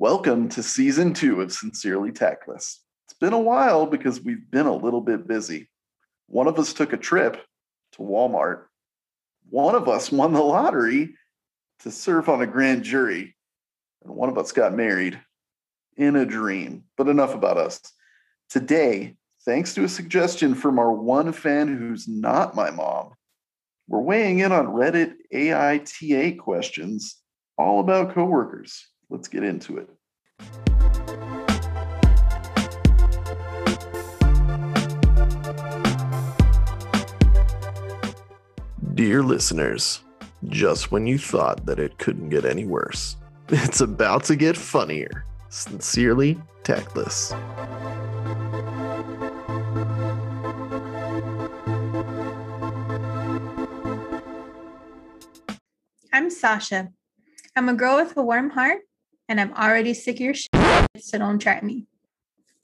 Welcome to season two of Sincerely Tactless. It's been a while because we've been a little bit busy. One of us took a trip to Walmart. One of us won the lottery to serve on a grand jury. And one of us got married in a dream. But enough about us. Today, thanks to a suggestion from our one fan who's not my mom, we're weighing in on Reddit AITA questions all about coworkers. Let's get into it. Dear listeners, just when you thought that it couldn't get any worse, it's about to get funnier. Sincerely, Tactless. I'm Sasha. I'm a girl with a warm heart, and I'm already sick of your shit, so don't try me.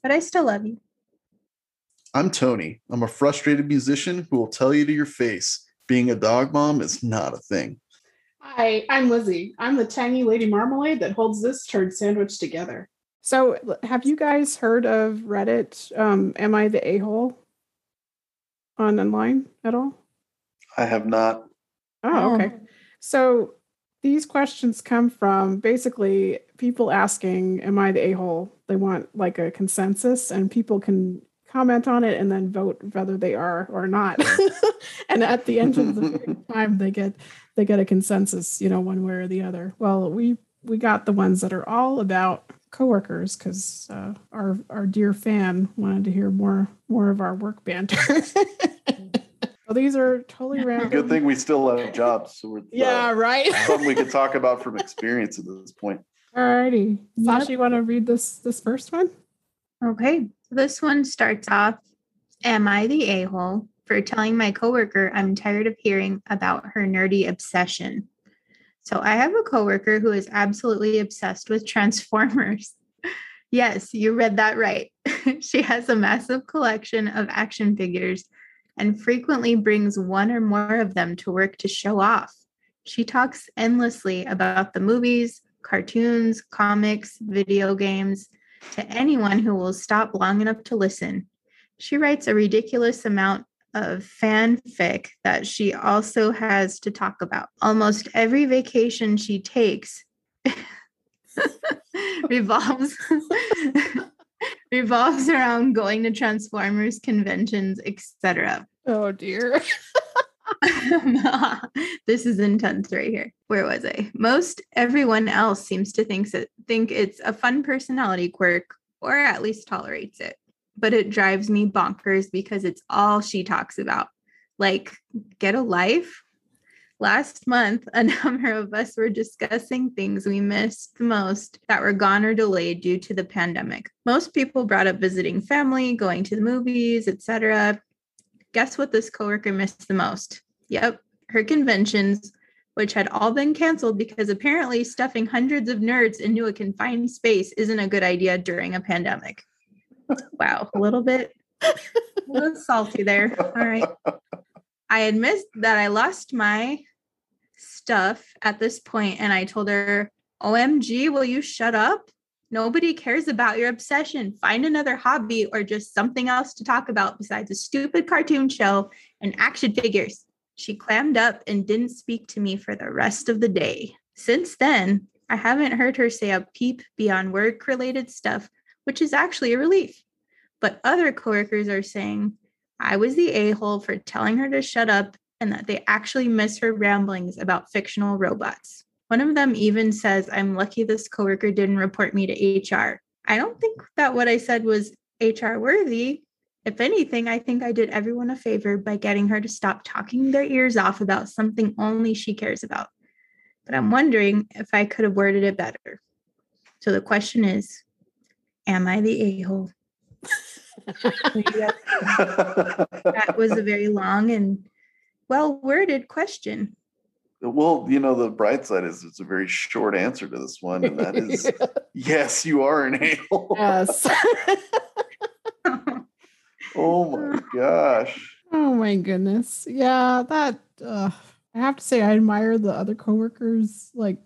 But I still love you. I'm Tony. I'm a frustrated musician who will tell you to your face being a dog mom is not a thing. Hi, I'm Lizzie. I'm the tangy lady marmalade that holds this turd sandwich together. So, have you guys heard of Reddit? Um, Am I the a hole on online at all? I have not. Oh, okay. So, these questions come from basically people asking, Am I the a hole? They want like a consensus, and people can comment on it and then vote whether they are or not. and at the end of the time, they get they get a consensus, you know, one way or the other. Well, we we got the ones that are all about coworkers because uh, our our dear fan wanted to hear more more of our work banter. well, these are totally random. Good thing we still have jobs. So we're, yeah, uh, right. something we could talk about from experience at this point. Alrighty, Yep. Sasha, you want to read this this first one? Okay. So this one starts off Am I the a hole for telling my coworker I'm tired of hearing about her nerdy obsession? So I have a coworker who is absolutely obsessed with Transformers. yes, you read that right. she has a massive collection of action figures and frequently brings one or more of them to work to show off. She talks endlessly about the movies, cartoons, comics, video games to anyone who will stop long enough to listen. She writes a ridiculous amount of fanfic that she also has to talk about. Almost every vacation she takes revolves revolves around going to Transformers conventions, etc. Oh dear. this is intense right here. Where was I? Most everyone else seems to think it, think it's a fun personality quirk, or at least tolerates it. But it drives me bonkers because it's all she talks about. Like, get a life. Last month, a number of us were discussing things we missed the most that were gone or delayed due to the pandemic. Most people brought up visiting family, going to the movies, etc. Guess what this coworker missed the most? Yep, her conventions, which had all been canceled because apparently stuffing hundreds of nerds into a confined space isn't a good idea during a pandemic. Wow, a little bit, a little salty there. All right. I admit that I lost my stuff at this point, and I told her, OMG, will you shut up? Nobody cares about your obsession. Find another hobby or just something else to talk about besides a stupid cartoon show and action figures. She clammed up and didn't speak to me for the rest of the day. Since then, I haven't heard her say a peep beyond work related stuff, which is actually a relief. But other coworkers are saying I was the a hole for telling her to shut up and that they actually miss her ramblings about fictional robots. One of them even says, I'm lucky this coworker didn't report me to HR. I don't think that what I said was HR worthy. If anything, I think I did everyone a favor by getting her to stop talking their ears off about something only she cares about. But I'm wondering if I could have worded it better. So the question is Am I the a hole? that was a very long and well worded question. Well, you know, the bright side is it's a very short answer to this one, and that is yes, you are an a-hole. yes. Oh my gosh. Oh my goodness. Yeah, that uh, I have to say I admire the other coworkers like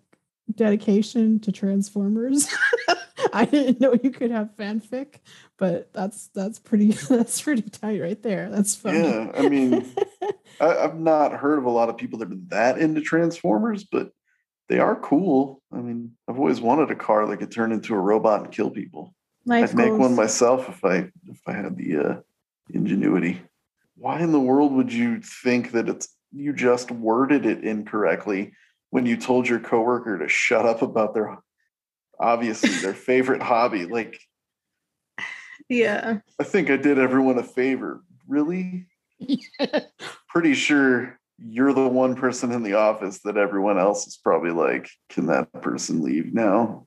dedication to Transformers. I didn't know you could have fanfic, but that's that's pretty that's pretty tight right there. That's funny. Yeah, I mean, I, I've not heard of a lot of people that are that into Transformers, but they are cool. I mean, I've always wanted a car that could turn into a robot and kill people. Life I'd make one myself if I if I had the uh, ingenuity. Why in the world would you think that it's you just worded it incorrectly when you told your coworker to shut up about their obviously their favorite hobby? Like, Yeah. I think I did everyone a favor. Really? Pretty sure you're the one person in the office that everyone else is probably like, can that person leave now?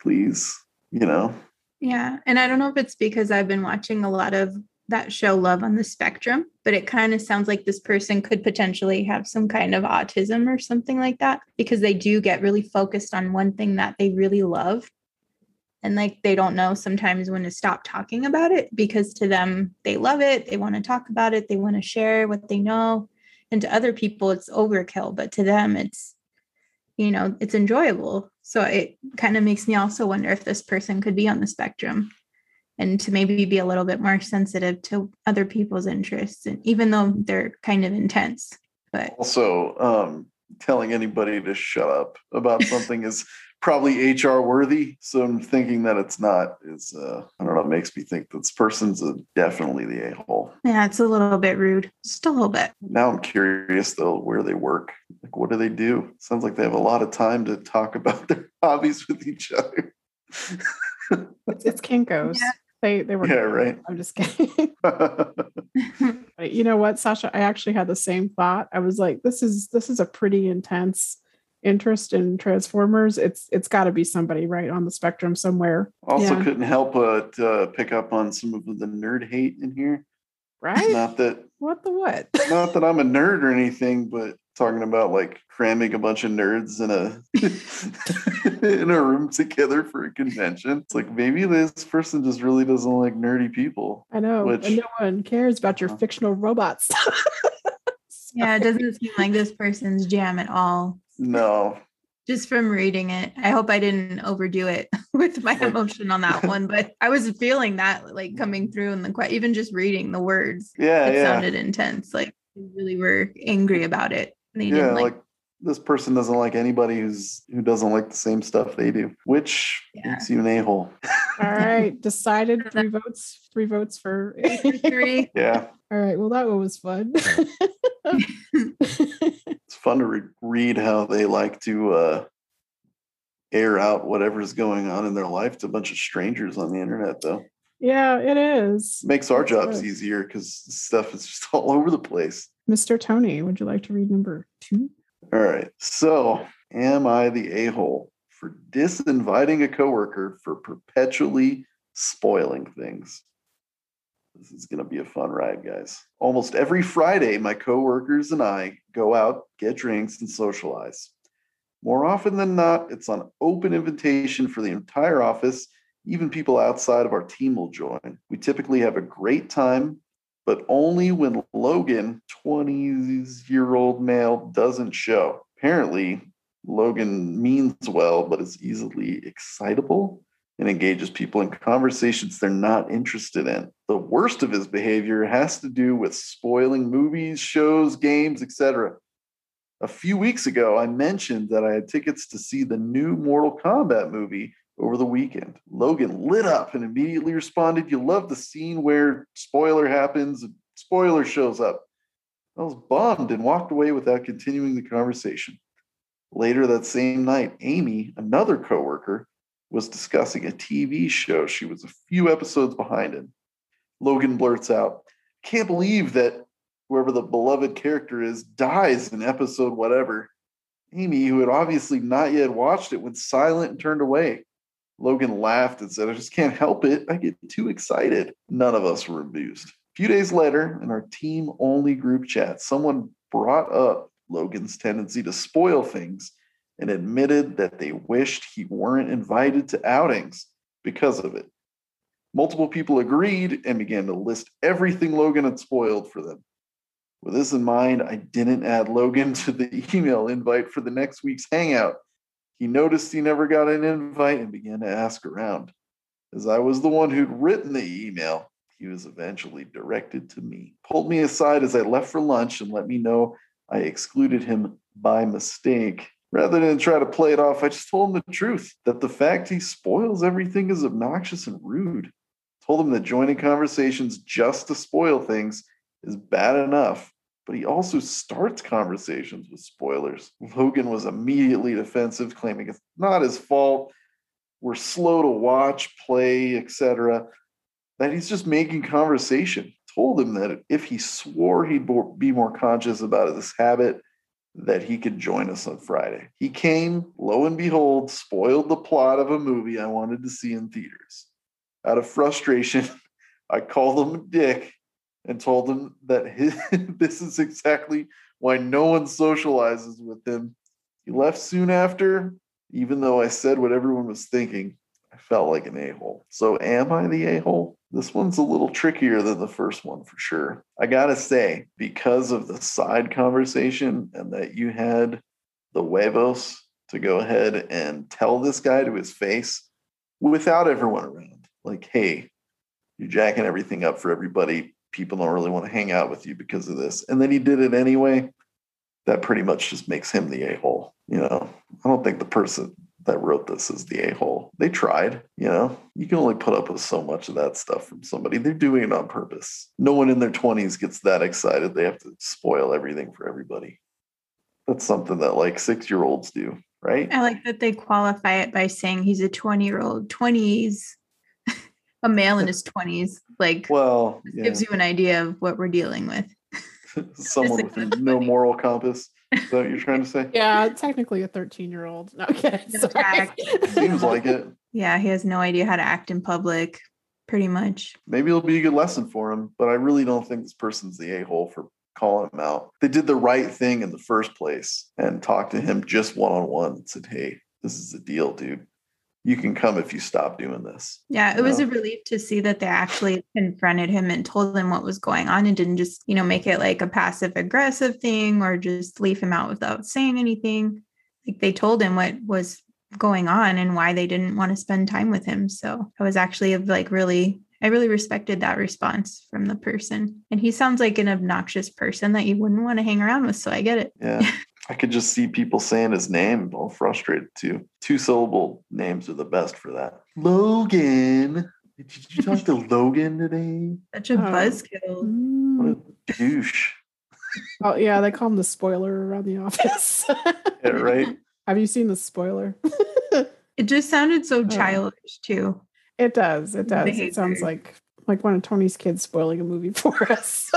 Please. You know? Yeah. And I don't know if it's because I've been watching a lot of that show Love on the Spectrum, but it kind of sounds like this person could potentially have some kind of autism or something like that because they do get really focused on one thing that they really love. And like they don't know sometimes when to stop talking about it because to them, they love it. They want to talk about it. They want to share what they know. And to other people, it's overkill, but to them, it's, you know, it's enjoyable. So it kind of makes me also wonder if this person could be on the spectrum and to maybe be a little bit more sensitive to other people's interests and even though they're kind of intense but Also, um, telling anybody to shut up about something is probably HR worthy. So I'm thinking that it's not is uh I don't know, it makes me think this person's a, definitely the a-hole. yeah it's a little bit rude just a little bit Now I'm curious though where they work. Like what do they do? Sounds like they have a lot of time to talk about their hobbies with each other. it's, it's Kinkos. Yeah. They they were yeah, right. I'm just kidding. You know what, Sasha? I actually had the same thought. I was like, this is this is a pretty intense interest in Transformers. It's it's got to be somebody right on the spectrum somewhere, also Yeah. couldn't help but uh, pick up on some of the nerd hate in here. right? Not that what the what? not that I'm a nerd or anything, but talking about like cramming a bunch of nerds in a in a room together for a convention. It's like maybe this person just really doesn't like nerdy people. I know, Which- and no one cares about your Uh-huh. fictional robots. yeah it doesn't seem like this person's jam at all No. just from reading it i hope i didn't overdo it with my Like- emotion on that one but i was feeling that like coming through in the que- even just reading the words Yeah, it yeah. sounded intense like really were angry about it they yeah, didn't like, like this person doesn't like anybody who's who doesn't like the same stuff they do, which Yeah. makes you an a-hole. All right, decided three votes, three votes for. three Yeah. All right, well that one was fun. It's fun to re- read how they like to uh air out whatever's going on in their life to a bunch of strangers on the internet though. Yeah, it is. makes our jobs Right. easier because stuff is just all over the place. Mr. Tony, would you like to read number two? All right. So, am I the a hole for disinviting a coworker for perpetually spoiling things? This is going to be a fun ride, guys. Almost every Friday, my coworkers and I go out, get drinks, and socialize. More often than not, it's on open invitation for the entire office. Even people outside of our team will join. We typically have a great time, but only when Logan, 20 year old male, doesn't show. Apparently, Logan means well, but is easily excitable and engages people in conversations they're not interested in. The worst of his behavior has to do with spoiling movies, shows, games, etc. A few weeks ago, I mentioned that I had tickets to see the new Mortal Kombat movie over the weekend. Logan lit up and immediately responded, You love the scene where spoiler happens spoiler shows up. I was bummed and walked away without continuing the conversation. Later that same night, Amy, another coworker, was discussing a TV show she was a few episodes behind in. Logan blurts out, Can't believe that whoever the beloved character is dies in episode whatever. Amy, who had obviously not yet watched it, went silent and turned away. Logan laughed and said, I just can't help it. I get too excited. None of us were amused. A few days later, in our team only group chat, someone brought up Logan's tendency to spoil things and admitted that they wished he weren't invited to outings because of it. Multiple people agreed and began to list everything Logan had spoiled for them. With this in mind, I didn't add Logan to the email invite for the next week's hangout. He noticed he never got an invite and began to ask around. As I was the one who'd written the email, he was eventually directed to me. Pulled me aside as I left for lunch and let me know I excluded him by mistake. Rather than try to play it off, I just told him the truth that the fact he spoils everything is obnoxious and rude. Told him that joining conversations just to spoil things is bad enough, but he also starts conversations with spoilers. Logan was immediately defensive, claiming it's not his fault. We're slow to watch, play, etc. That he's just making conversation. Told him that if he swore he'd be more conscious about this habit, that he could join us on Friday. He came, lo and behold, spoiled the plot of a movie I wanted to see in theaters. Out of frustration, I called him a dick and told him that his, this is exactly why no one socializes with him. He left soon after, even though I said what everyone was thinking. I felt like an a hole. So, am I the a hole? This one's a little trickier than the first one for sure. I gotta say, because of the side conversation and that you had the huevos to go ahead and tell this guy to his face without everyone around, like, hey, you're jacking everything up for everybody. People don't really want to hang out with you because of this. And then he did it anyway. That pretty much just makes him the a hole. You know, I don't think the person that wrote this is the a hole. They tried, you know, you can only put up with so much of that stuff from somebody. They're doing it on purpose. No one in their 20s gets that excited. They have to spoil everything for everybody. That's something that like six year olds do, right? I like that they qualify it by saying he's a 20 year old, 20s, a male in his 20s. Like, well, yeah. gives you an idea of what we're dealing with. Someone with no moral compass. Is that what you're trying to say? Yeah, technically a 13 year old. No kidding. Seems like it. Yeah, he has no idea how to act in public, pretty much. Maybe it'll be a good lesson for him, but I really don't think this person's the a hole for calling him out. They did the right thing in the first place and talked to him just one on one and said, hey, this is the deal, dude you can come if you stop doing this. Yeah, it was know? a relief to see that they actually confronted him and told him what was going on and didn't just, you know, make it like a passive aggressive thing or just leave him out without saying anything. Like they told him what was going on and why they didn't want to spend time with him. So I was actually like really I really respected that response from the person. And he sounds like an obnoxious person that you wouldn't want to hang around with. So I get it. Yeah. I could just see people saying his name, all frustrated too. Two syllable names are the best for that. Logan. Did you talk to Logan today? Such a oh. buzzkill. What a mm. douche. Oh yeah, they call him the spoiler around the office. yeah, right. Have you seen the spoiler? it just sounded so oh. childish too. It does. It does. It sounds like like one of Tony's kids spoiling a movie for us.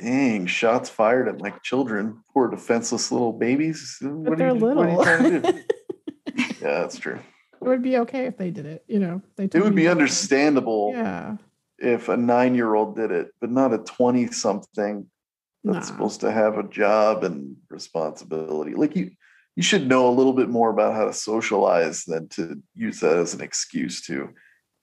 Dang, shots fired at my children. Poor defenseless little babies. But what they're you, little. yeah, that's true. It would be okay if they did it. You know, they. It would be understandable. Yeah. If a nine-year-old did it, but not a twenty-something that's nah. supposed to have a job and responsibility. Like you, you should know a little bit more about how to socialize than to use that as an excuse to,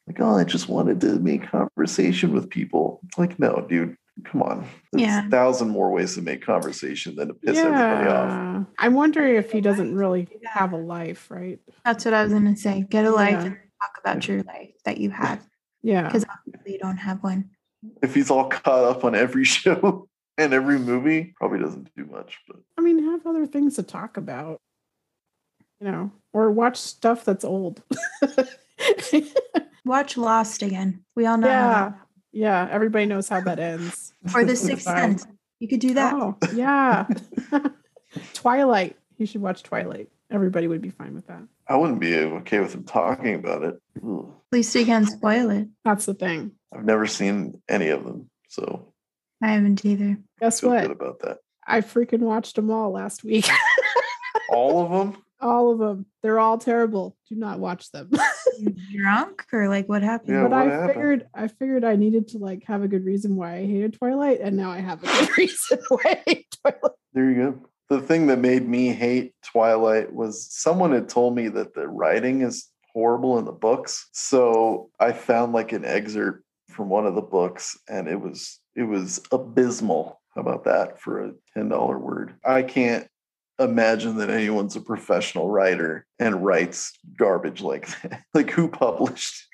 like, oh, I just wanted to make conversation with people. Like, no, dude, come on. There's yeah. a thousand more ways to make conversation than to piss yeah. everybody off. I'm wondering if he doesn't really have a life, right? That's what I was gonna say. Get a life yeah. and talk about your life that you have. Yeah. Because obviously you don't have one. If he's all caught up on every show and every movie, probably doesn't do much. But I mean, have other things to talk about. You know, or watch stuff that's old. watch Lost again. We all know. Yeah. Yeah, everybody knows how that ends. Or the Sixth Sense. You could do that. Oh, yeah. Twilight. You should watch Twilight. Everybody would be fine with that. I wouldn't be okay with him talking about it. At least you can't spoil it. That's the thing. I've never seen any of them, so I haven't either. Guess what? Good about that. I freaking watched them all last week. all of them? All of them. They're all terrible. Do not watch them. drunk or like what happened? Yeah, but I happened? figured I figured I needed to like have a good reason why I hated Twilight, and now I have a good reason why I hate Twilight. There you go. The thing that made me hate Twilight was someone had told me that the writing is horrible in the books. So I found like an excerpt from one of the books and it was it was abysmal. How about that for a $10 word? I can't imagine that anyone's a professional writer and writes garbage like that. like who published?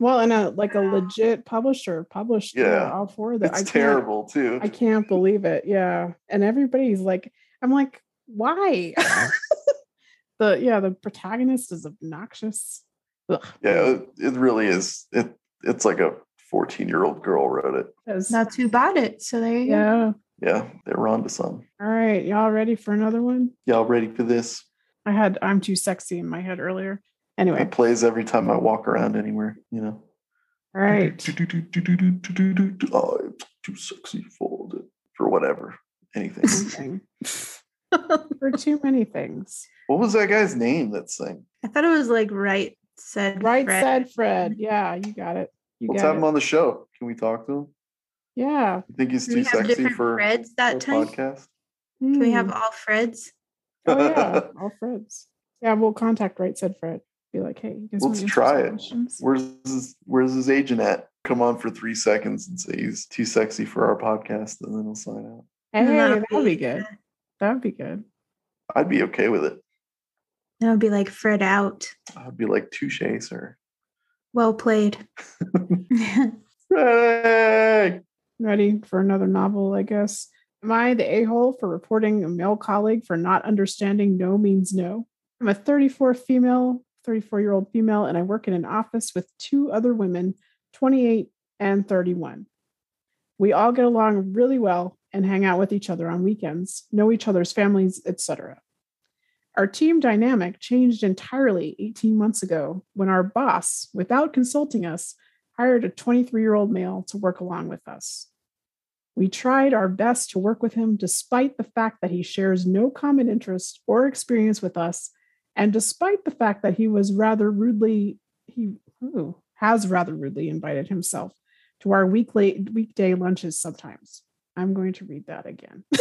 Well, and a like a legit publisher published yeah, Yeah. all four of them. It's I terrible too. I can't believe it. Yeah. And everybody's like, I'm like, why? the yeah, the protagonist is obnoxious. Ugh. Yeah, it, it really is. It it's like a 14 year old girl wrote it. That's- That's who bought it. So there you go. Yeah. Yeah, they're on to something. All right. Y'all ready for another one? Y'all ready for this? I had I'm too sexy in my head earlier. Anyway, It plays every time I walk around anywhere, you know. all right. Oh, it's too sexy for the, for whatever. Anything. Something. for too many things. what was that guy's name that sang? I thought it was like right said Right Fred. said Fred. Yeah, you got it. You Let's have it. him on the show. Can we talk to him? Yeah. I think he's Do too we have sexy for Freds that time? podcast? Can we have Hmm. all Freds? Oh yeah, all Freds. Yeah, we'll contact Right Said Fred. Be like, hey, you guys Let's wanna try it. questions? Where's his Where's his agent at? Come on for three seconds and say he's too sexy for our podcast, and then he'll sign out. Hey, That'll that'd be good. That'd be good. I'd be okay with it. That would be like Fred out. I'd be like, touche, sir. Well played. Hey! Ready for another novel, I guess. Am I the a hole for reporting a male colleague for not understanding no means no? I'm a 34 female, 34 year old female, and I work in an office with two other women, 28 and 31. We all get along really well and hang out with each other on weekends, know each other's families, etc. Our team dynamic changed entirely 18 months ago when our boss, without consulting us, hired a 23 year old male to work along with us. We tried our best to work with him despite the fact that he shares no common interest or experience with us, and despite the fact that he was rather rudely, he ooh, has rather rudely invited himself to our weekly, weekday lunches sometimes. I'm going to read that again.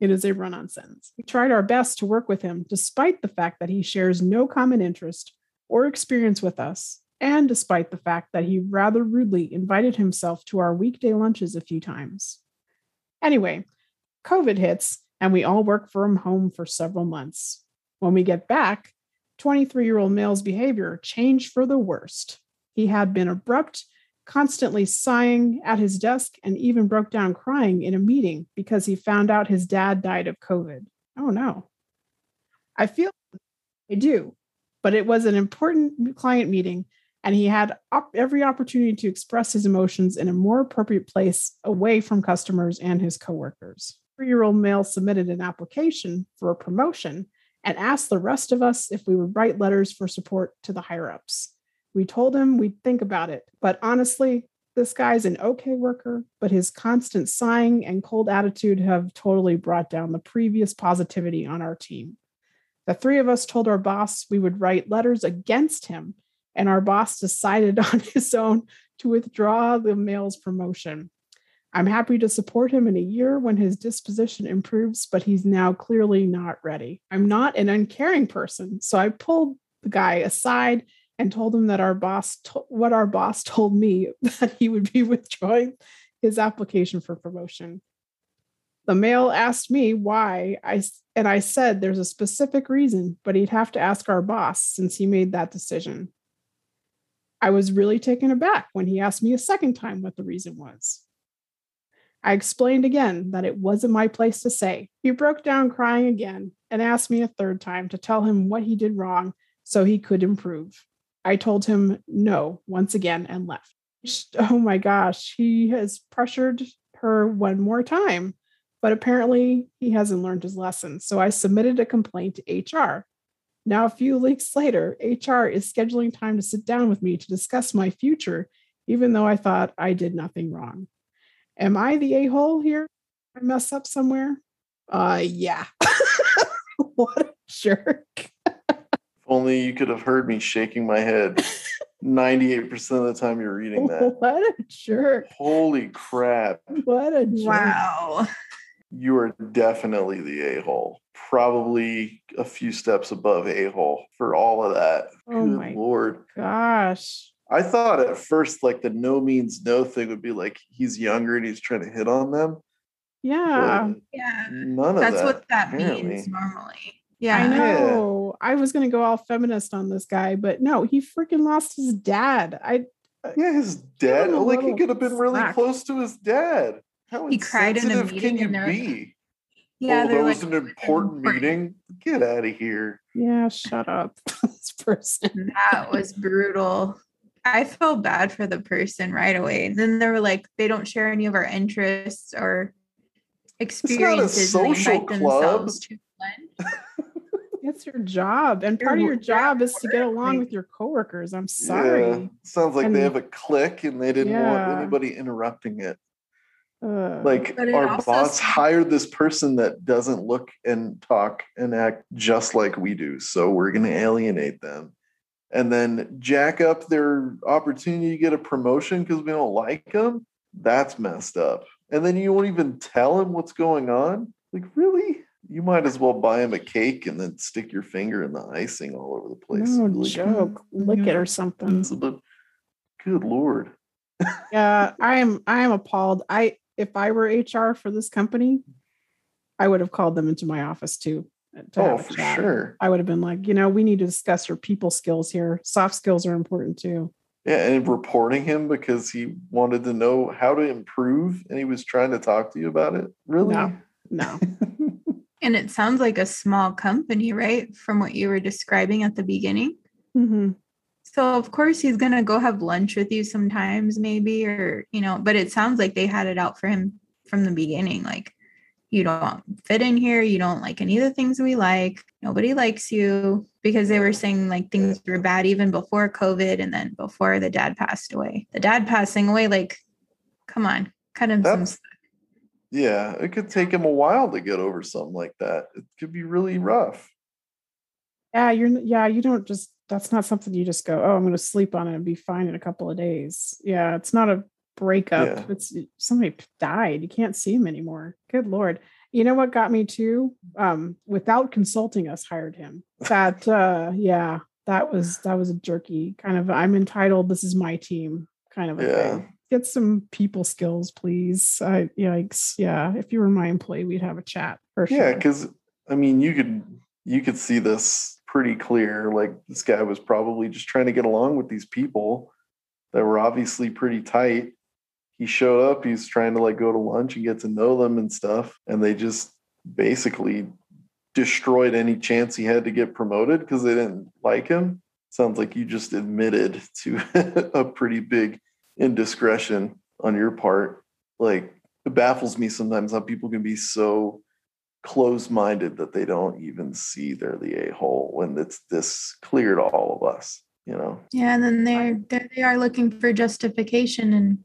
it is a run on sentence. We tried our best to work with him despite the fact that he shares no common interest or experience with us, and despite the fact that he rather rudely invited himself to our weekday lunches a few times. Anyway, COVID hits, and we all work from home for several months. When we get back, 23 year old male's behavior changed for the worst. He had been abrupt, constantly sighing at his desk, and even broke down crying in a meeting because he found out his dad died of COVID. Oh no. I feel I do, but it was an important client meeting and he had op- every opportunity to express his emotions in a more appropriate place away from customers and his coworkers. Three-year-old male submitted an application for a promotion and asked the rest of us if we would write letters for support to the higher ups. We told him we'd think about it, but honestly, this guy's an okay worker, but his constant sighing and cold attitude have totally brought down the previous positivity on our team. The three of us told our boss we would write letters against him and our boss decided on his own to withdraw the male's promotion. I'm happy to support him in a year when his disposition improves, but he's now clearly not ready. I'm not an uncaring person, so I pulled the guy aside and told him that our boss to- what our boss told me that he would be withdrawing his application for promotion. The male asked me why I and I said there's a specific reason, but he'd have to ask our boss since he made that decision. I was really taken aback when he asked me a second time what the reason was. I explained again that it wasn't my place to say. He broke down crying again and asked me a third time to tell him what he did wrong so he could improve. I told him no once again and left. Oh my gosh, he has pressured her one more time, but apparently he hasn't learned his lesson. So I submitted a complaint to HR. Now, a few weeks later, HR is scheduling time to sit down with me to discuss my future, even though I thought I did nothing wrong. Am I the a hole here? I mess up somewhere? Uh, yeah. what a jerk. If only you could have heard me shaking my head 98% of the time you're reading that. What a jerk. Holy crap. What a jerk. Wow. You are definitely the a hole. Probably a few steps above a hole for all of that. Oh Good my lord. Gosh. I thought at first, like the no means no thing would be like he's younger and he's trying to hit on them. Yeah. but Yeah. none of That's that. what that apparently. means normally. Yeah. I Yeah. know. I was gonna go all feminist on this guy, but no, he freaking lost his dad. I Yeah, his dad. Like he could have been really slack. close to his dad. How He cried in a insensitive can you and they're- be? Oh, yeah. oh, they're that was like, an important meeting. Get out of here. yeah, shut up. this person. That was brutal. I felt bad for the person right away. And then they were like, they don't share any of our interests or experiences. and they social invite club. themselves to blend. It's your job. And Your part of your job is to get along with your coworkers. I'm sorry. Yeah. Sounds like And- they have a clique and they didn't Yeah. want anybody interrupting it. Ugh. Like our also boss hired this person that doesn't look and talk and act just like we do. So we're going to alienate them. And then jack up their opportunity to get a promotion because we don't like them. That's messed up. And then you won't even tell him what's going on. Like, really? You might as well buy him a cake and then stick your finger in the icing all over the place. no Be like, joke. "Mm, Lick it or something. good lord. Yeah, I am I am appalled. I if I were HR for this company, I would have called them into my office too. to Oh, for chat. sure. I would have been like, you know, we need to discuss your people skills here. Soft skills are important too. Yeah, and reporting him because he wanted to know how to improve and he was trying to talk to you about it. Really? No. No. And it sounds like a small company, right? From what you were describing at the beginning. Mhm. So of course he's gonna go have lunch with you sometimes, maybe, or you know, but it sounds like they had it out for him from the beginning. Like, you don't fit in here, you don't like any of the things we like, nobody likes you because they were saying like things were bad even before COVID and then before the dad passed away. The dad passing away, like, come on, cut him some That's- yeah, it could take him a while to get over something like that. It could be really rough. Yeah, you're yeah, you don't just that's not something you just go, oh, I'm gonna sleep on it and be fine in a couple of days. Yeah, it's not a breakup. Yeah. It's somebody died. You can't see him anymore. Good lord. You know what got me too? Um, without consulting us, hired him. That uh yeah, that was that was a jerky kind of I'm entitled, this is my team kind of a Yeah. thing. Get some people skills, please. I yikes. Yeah. If you were my employee, we'd have a chat for Yeah, sure. because I mean you could you could see this pretty clear. Like this guy was probably just trying to get along with these people that were obviously pretty tight. He showed up, he's trying to like go to lunch and get to know them and stuff. And they just basically destroyed any chance he had to get promoted because they didn't like him. Sounds like you just admitted to a pretty big indiscretion on your part. Like it baffles me sometimes how people can be so close-minded that they don't even see they're the a-hole when it's this clear to all of us you know Yeah, and then they're there they are looking for justification and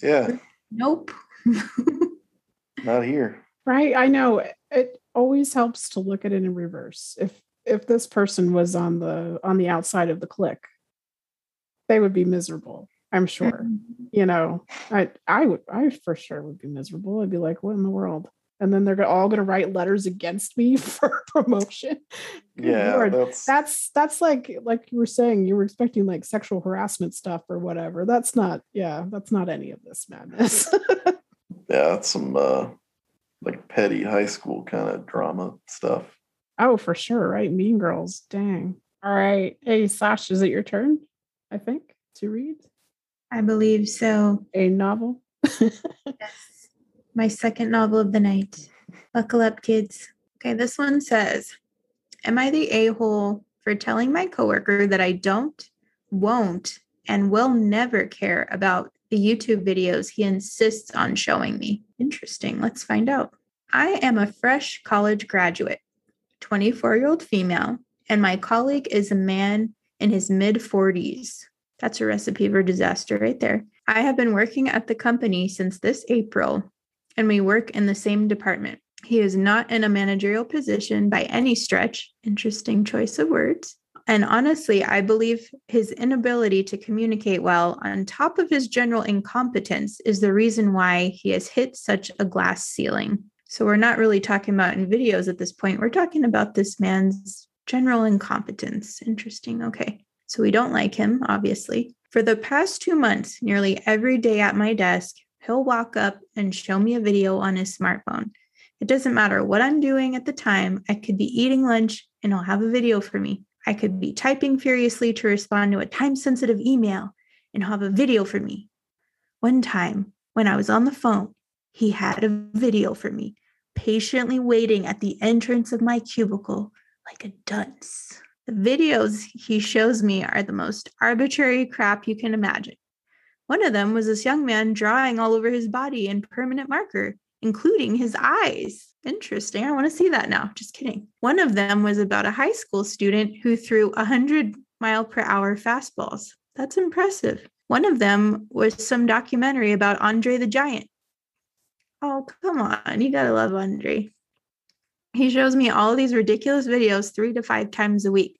yeah nope. not here Right. I know it- it always helps to look at it in reverse. If if this person was on the on the outside of the clique, they would be miserable. I'm sure. Mm-hmm. You know, I I would I for sure would be miserable. I'd be like, what in the world? And then they're all going to write letters against me for promotion. Good yeah Lord. that's That's that's like like you were saying you were expecting like sexual harassment stuff or whatever. That's not yeah, that's not any of this madness. yeah that's some uh like petty high school kind of drama stuff Oh, for sure, right? Mean Girls. Dang. All right. Hey, Sash, is it your turn? I think to read I believe so. a novel. Yes. My second novel of the night. Buckle up, kids. Okay, this one says Am I the a hole for telling my coworker that I don't, won't, and will never care about the YouTube videos he insists on showing me? Interesting. Let's find out. I am a fresh college graduate, 24 year old female, and my colleague is a man in his mid 40s. That's a recipe for disaster right there. I have been working at the company since this April, and we work in the same department. He is not in a managerial position by any stretch. Interesting choice of words. And honestly, I believe his inability to communicate well, on top of his general incompetence, is the reason why he has hit such a glass ceiling. So, we're not really talking about in videos at this point. We're talking about this man's general incompetence. Interesting. Okay. So, we don't like him, obviously. For the past two months, nearly every day at my desk, He'll walk up and show me a video on his smartphone. It doesn't matter what I'm doing at the time. I could be eating lunch and he'll have a video for me. I could be typing furiously to respond to a time sensitive email and he'll have a video for me. One time when I was on the phone, he had a video for me, patiently waiting at the entrance of my cubicle like a dunce. The videos he shows me are the most arbitrary crap you can imagine. One of them was this young man drawing all over his body in permanent marker, including his eyes. Interesting. I want to see that now. Just kidding. One of them was about a high school student who threw 100 mile per hour fastballs. That's impressive. One of them was some documentary about Andre the Giant. Oh, come on. You got to love Andre. He shows me all these ridiculous videos three to five times a week,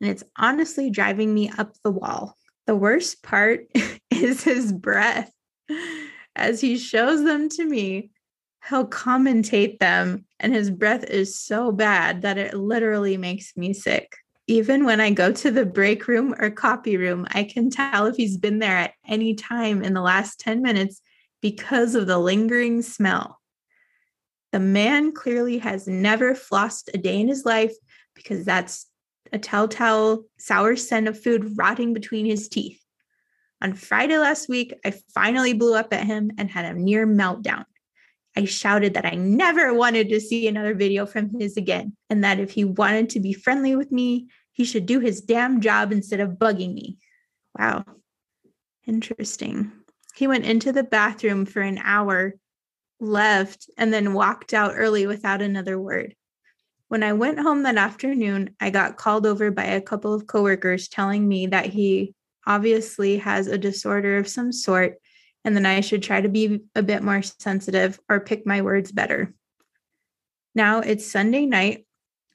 and it's honestly driving me up the wall. The worst part is his breath. As he shows them to me, he'll commentate them, and his breath is so bad that it literally makes me sick. Even when I go to the break room or copy room, I can tell if he's been there at any time in the last 10 minutes because of the lingering smell. The man clearly has never flossed a day in his life because that's a telltale sour scent of food rotting between his teeth. On Friday last week, I finally blew up at him and had a near meltdown. I shouted that I never wanted to see another video from his again, and that if he wanted to be friendly with me, he should do his damn job instead of bugging me. Wow. Interesting. He went into the bathroom for an hour, left, and then walked out early without another word. When I went home that afternoon, I got called over by a couple of coworkers telling me that he obviously has a disorder of some sort and then I should try to be a bit more sensitive or pick my words better. Now it's Sunday night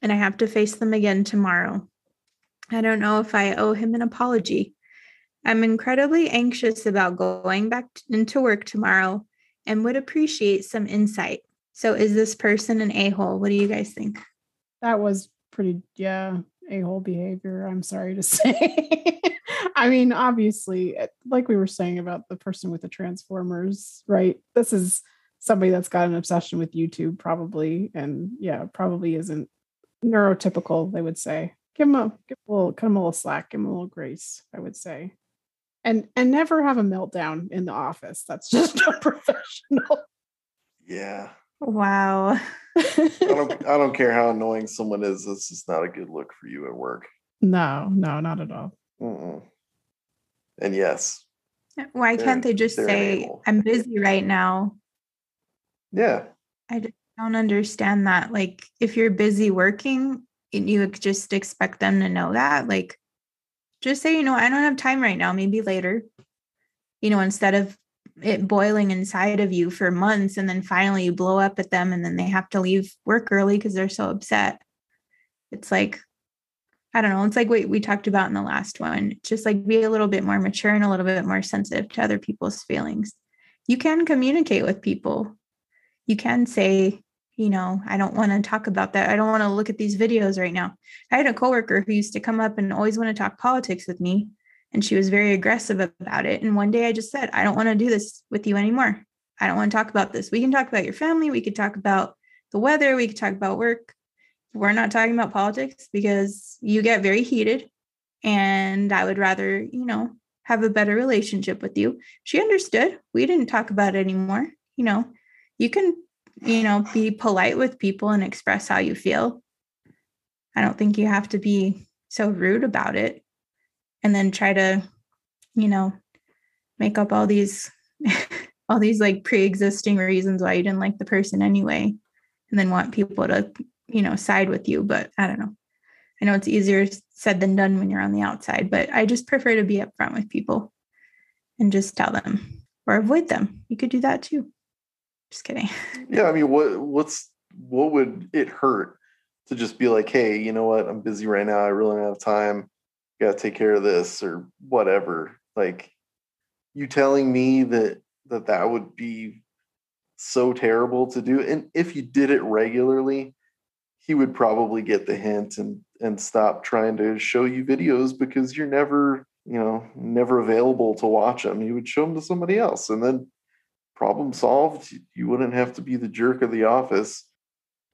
and I have to face them again tomorrow. I don't know if I owe him an apology. I'm incredibly anxious about going back into work tomorrow and would appreciate some insight. So, is this person an a hole? What do you guys think? That was pretty, yeah, a hole behavior. I'm sorry to say. I mean, obviously, eh, like we were saying about the person with the Transformers, right? This is somebody that's got an obsession with YouTube, probably, and yeah, probably isn't neurotypical. They would say, give him a, give him a little, cut him a little slack, give him a little grace. I would say, and and never have a meltdown in the office. That's just not professional. Yeah. Wow. I don't I don't care how annoying someone is. This is not a good look for you at work. No, no, not at all. Mm-mm. And yes. Why can't they just say, I'm busy right now? Yeah. I don't understand that. Like, if you're busy working, you just expect them to know that. Like, just say, you know, I don't have time right now, maybe later. You know, instead of it boiling inside of you for months and then finally you blow up at them and then they have to leave work early because they're so upset. It's like, I don't know. It's like what we talked about in the last one. Just like be a little bit more mature and a little bit more sensitive to other people's feelings. You can communicate with people. You can say, you know, I don't want to talk about that. I don't want to look at these videos right now. I had a coworker who used to come up and always want to talk politics with me. And she was very aggressive about it. And one day I just said, I don't want to do this with you anymore. I don't want to talk about this. We can talk about your family. We could talk about the weather. We could talk about work. We're not talking about politics because you get very heated. And I would rather, you know, have a better relationship with you. She understood. We didn't talk about it anymore. You know, you can, you know, be polite with people and express how you feel. I don't think you have to be so rude about it and then try to you know make up all these all these like pre-existing reasons why you didn't like the person anyway and then want people to you know side with you but i don't know. I know it's easier said than done when you're on the outside but i just prefer to be upfront with people and just tell them or avoid them. You could do that too. Just kidding. Yeah i mean what what's what would it hurt to just be like hey you know what? I'm busy right now. I really don't have time got to take care of this or whatever like you telling me that that that would be so terrible to do and if you did it regularly he would probably get the hint and and stop trying to show you videos because you're never you know never available to watch them you would show them to somebody else and then problem solved. You wouldn't have to be the jerk of the office.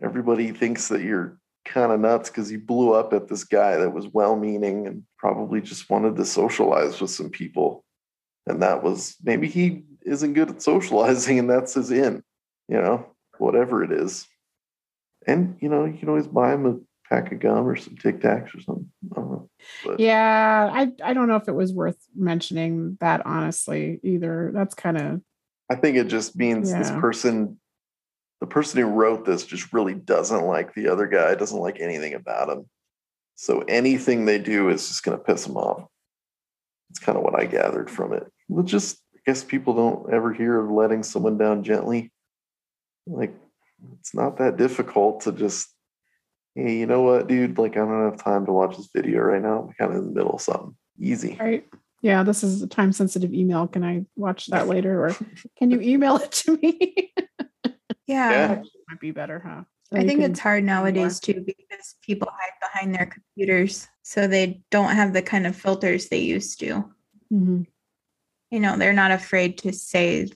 Everybody thinks that you're kind of nuts because he blew up at this guy that was well meaning and probably just wanted to socialize with some people. And that was maybe he isn't good at socializing and that's his in, you know, whatever it is. And, you know, you can always buy him a pack of gum or some Tic Tacs or something. But. Yeah, I I don't know if it was worth mentioning that honestly either. That's kind of. I think it just means yeah. this person, the person who wrote this, just really doesn't like the other guy. Doesn't like anything about him. So anything they do is just going to piss him off. It's kind of what I gathered from it. Well, just I guess people don't ever hear of letting someone down gently. Like it's not that difficult to just hey, you know what, dude? Like, I don't have time to watch this video right now. I'm kind of in the middle of something. Easy. Right. Yeah, this is a time sensitive email. Can I watch that later or can you email it to me? yeah. yeah. Might be better, huh? So I think it's hard nowadays too because people hide behind their computers. So they don't have the kind of filters they used to. Mm-hmm. You know, they're not afraid to say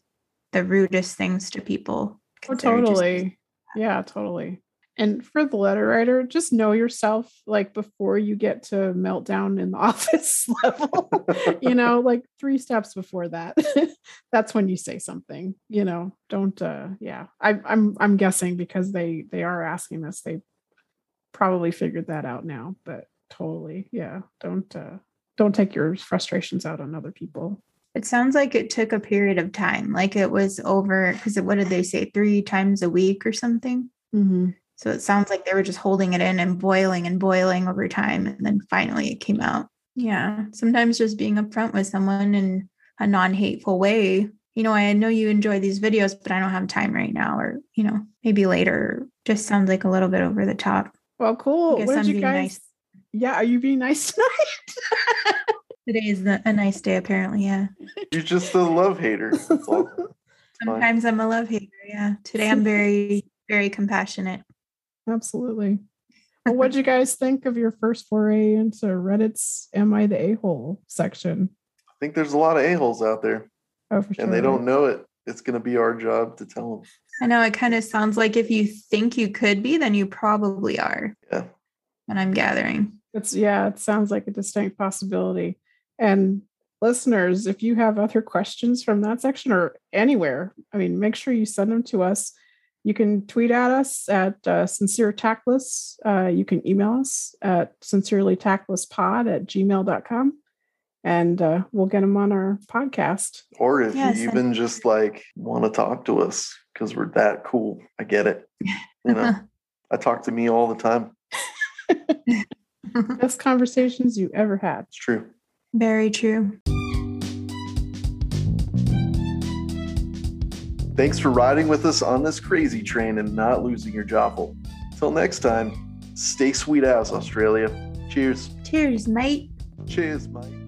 the rudest things to people. Oh, totally. Yeah, totally. And for the letter writer, just know yourself like before you get to meltdown in the office level, you know, like three steps before that. That's when you say something, you know, don't uh yeah. I I'm I'm guessing because they they are asking this, they probably figured that out now, but totally, yeah. Don't uh don't take your frustrations out on other people. It sounds like it took a period of time, like it was over because what did they say, three times a week or something? Mm-hmm. So it sounds like they were just holding it in and boiling and boiling over time. And then finally it came out. Yeah. Sometimes just being upfront with someone in a non hateful way. You know, I know you enjoy these videos, but I don't have time right now, or, you know, maybe later. Just sounds like a little bit over the top. Well, cool. What did you guys? Nice. Yeah. Are you being nice tonight? Today is a nice day, apparently. Yeah. You're just a love hater. Sometimes I'm a love hater. Yeah. Today I'm very, very compassionate. Absolutely. Well, what did you guys think of your first foray into Reddit's "Am I the A-hole" section? I think there's a lot of a-holes out there. Oh, for sure. And they don't know it. It's going to be our job to tell them. I know it kind of sounds like if you think you could be, then you probably are. Yeah. And I'm gathering. It's yeah, it sounds like a distinct possibility. And listeners, if you have other questions from that section or anywhere, I mean, make sure you send them to us you can tweet at us at uh, sincere tactless. Uh, you can email us at sincerely tactlesspod at gmail.com and uh, we'll get them on our podcast. Or if yes, you even just like want to talk to us because we're that cool, I get it. You know, I talk to me all the time. Best conversations you ever had. It's true. Very true. Thanks for riding with us on this crazy train and not losing your joffle. Till next time, stay sweet ass, Australia. Cheers. Cheers, mate. Cheers, mate.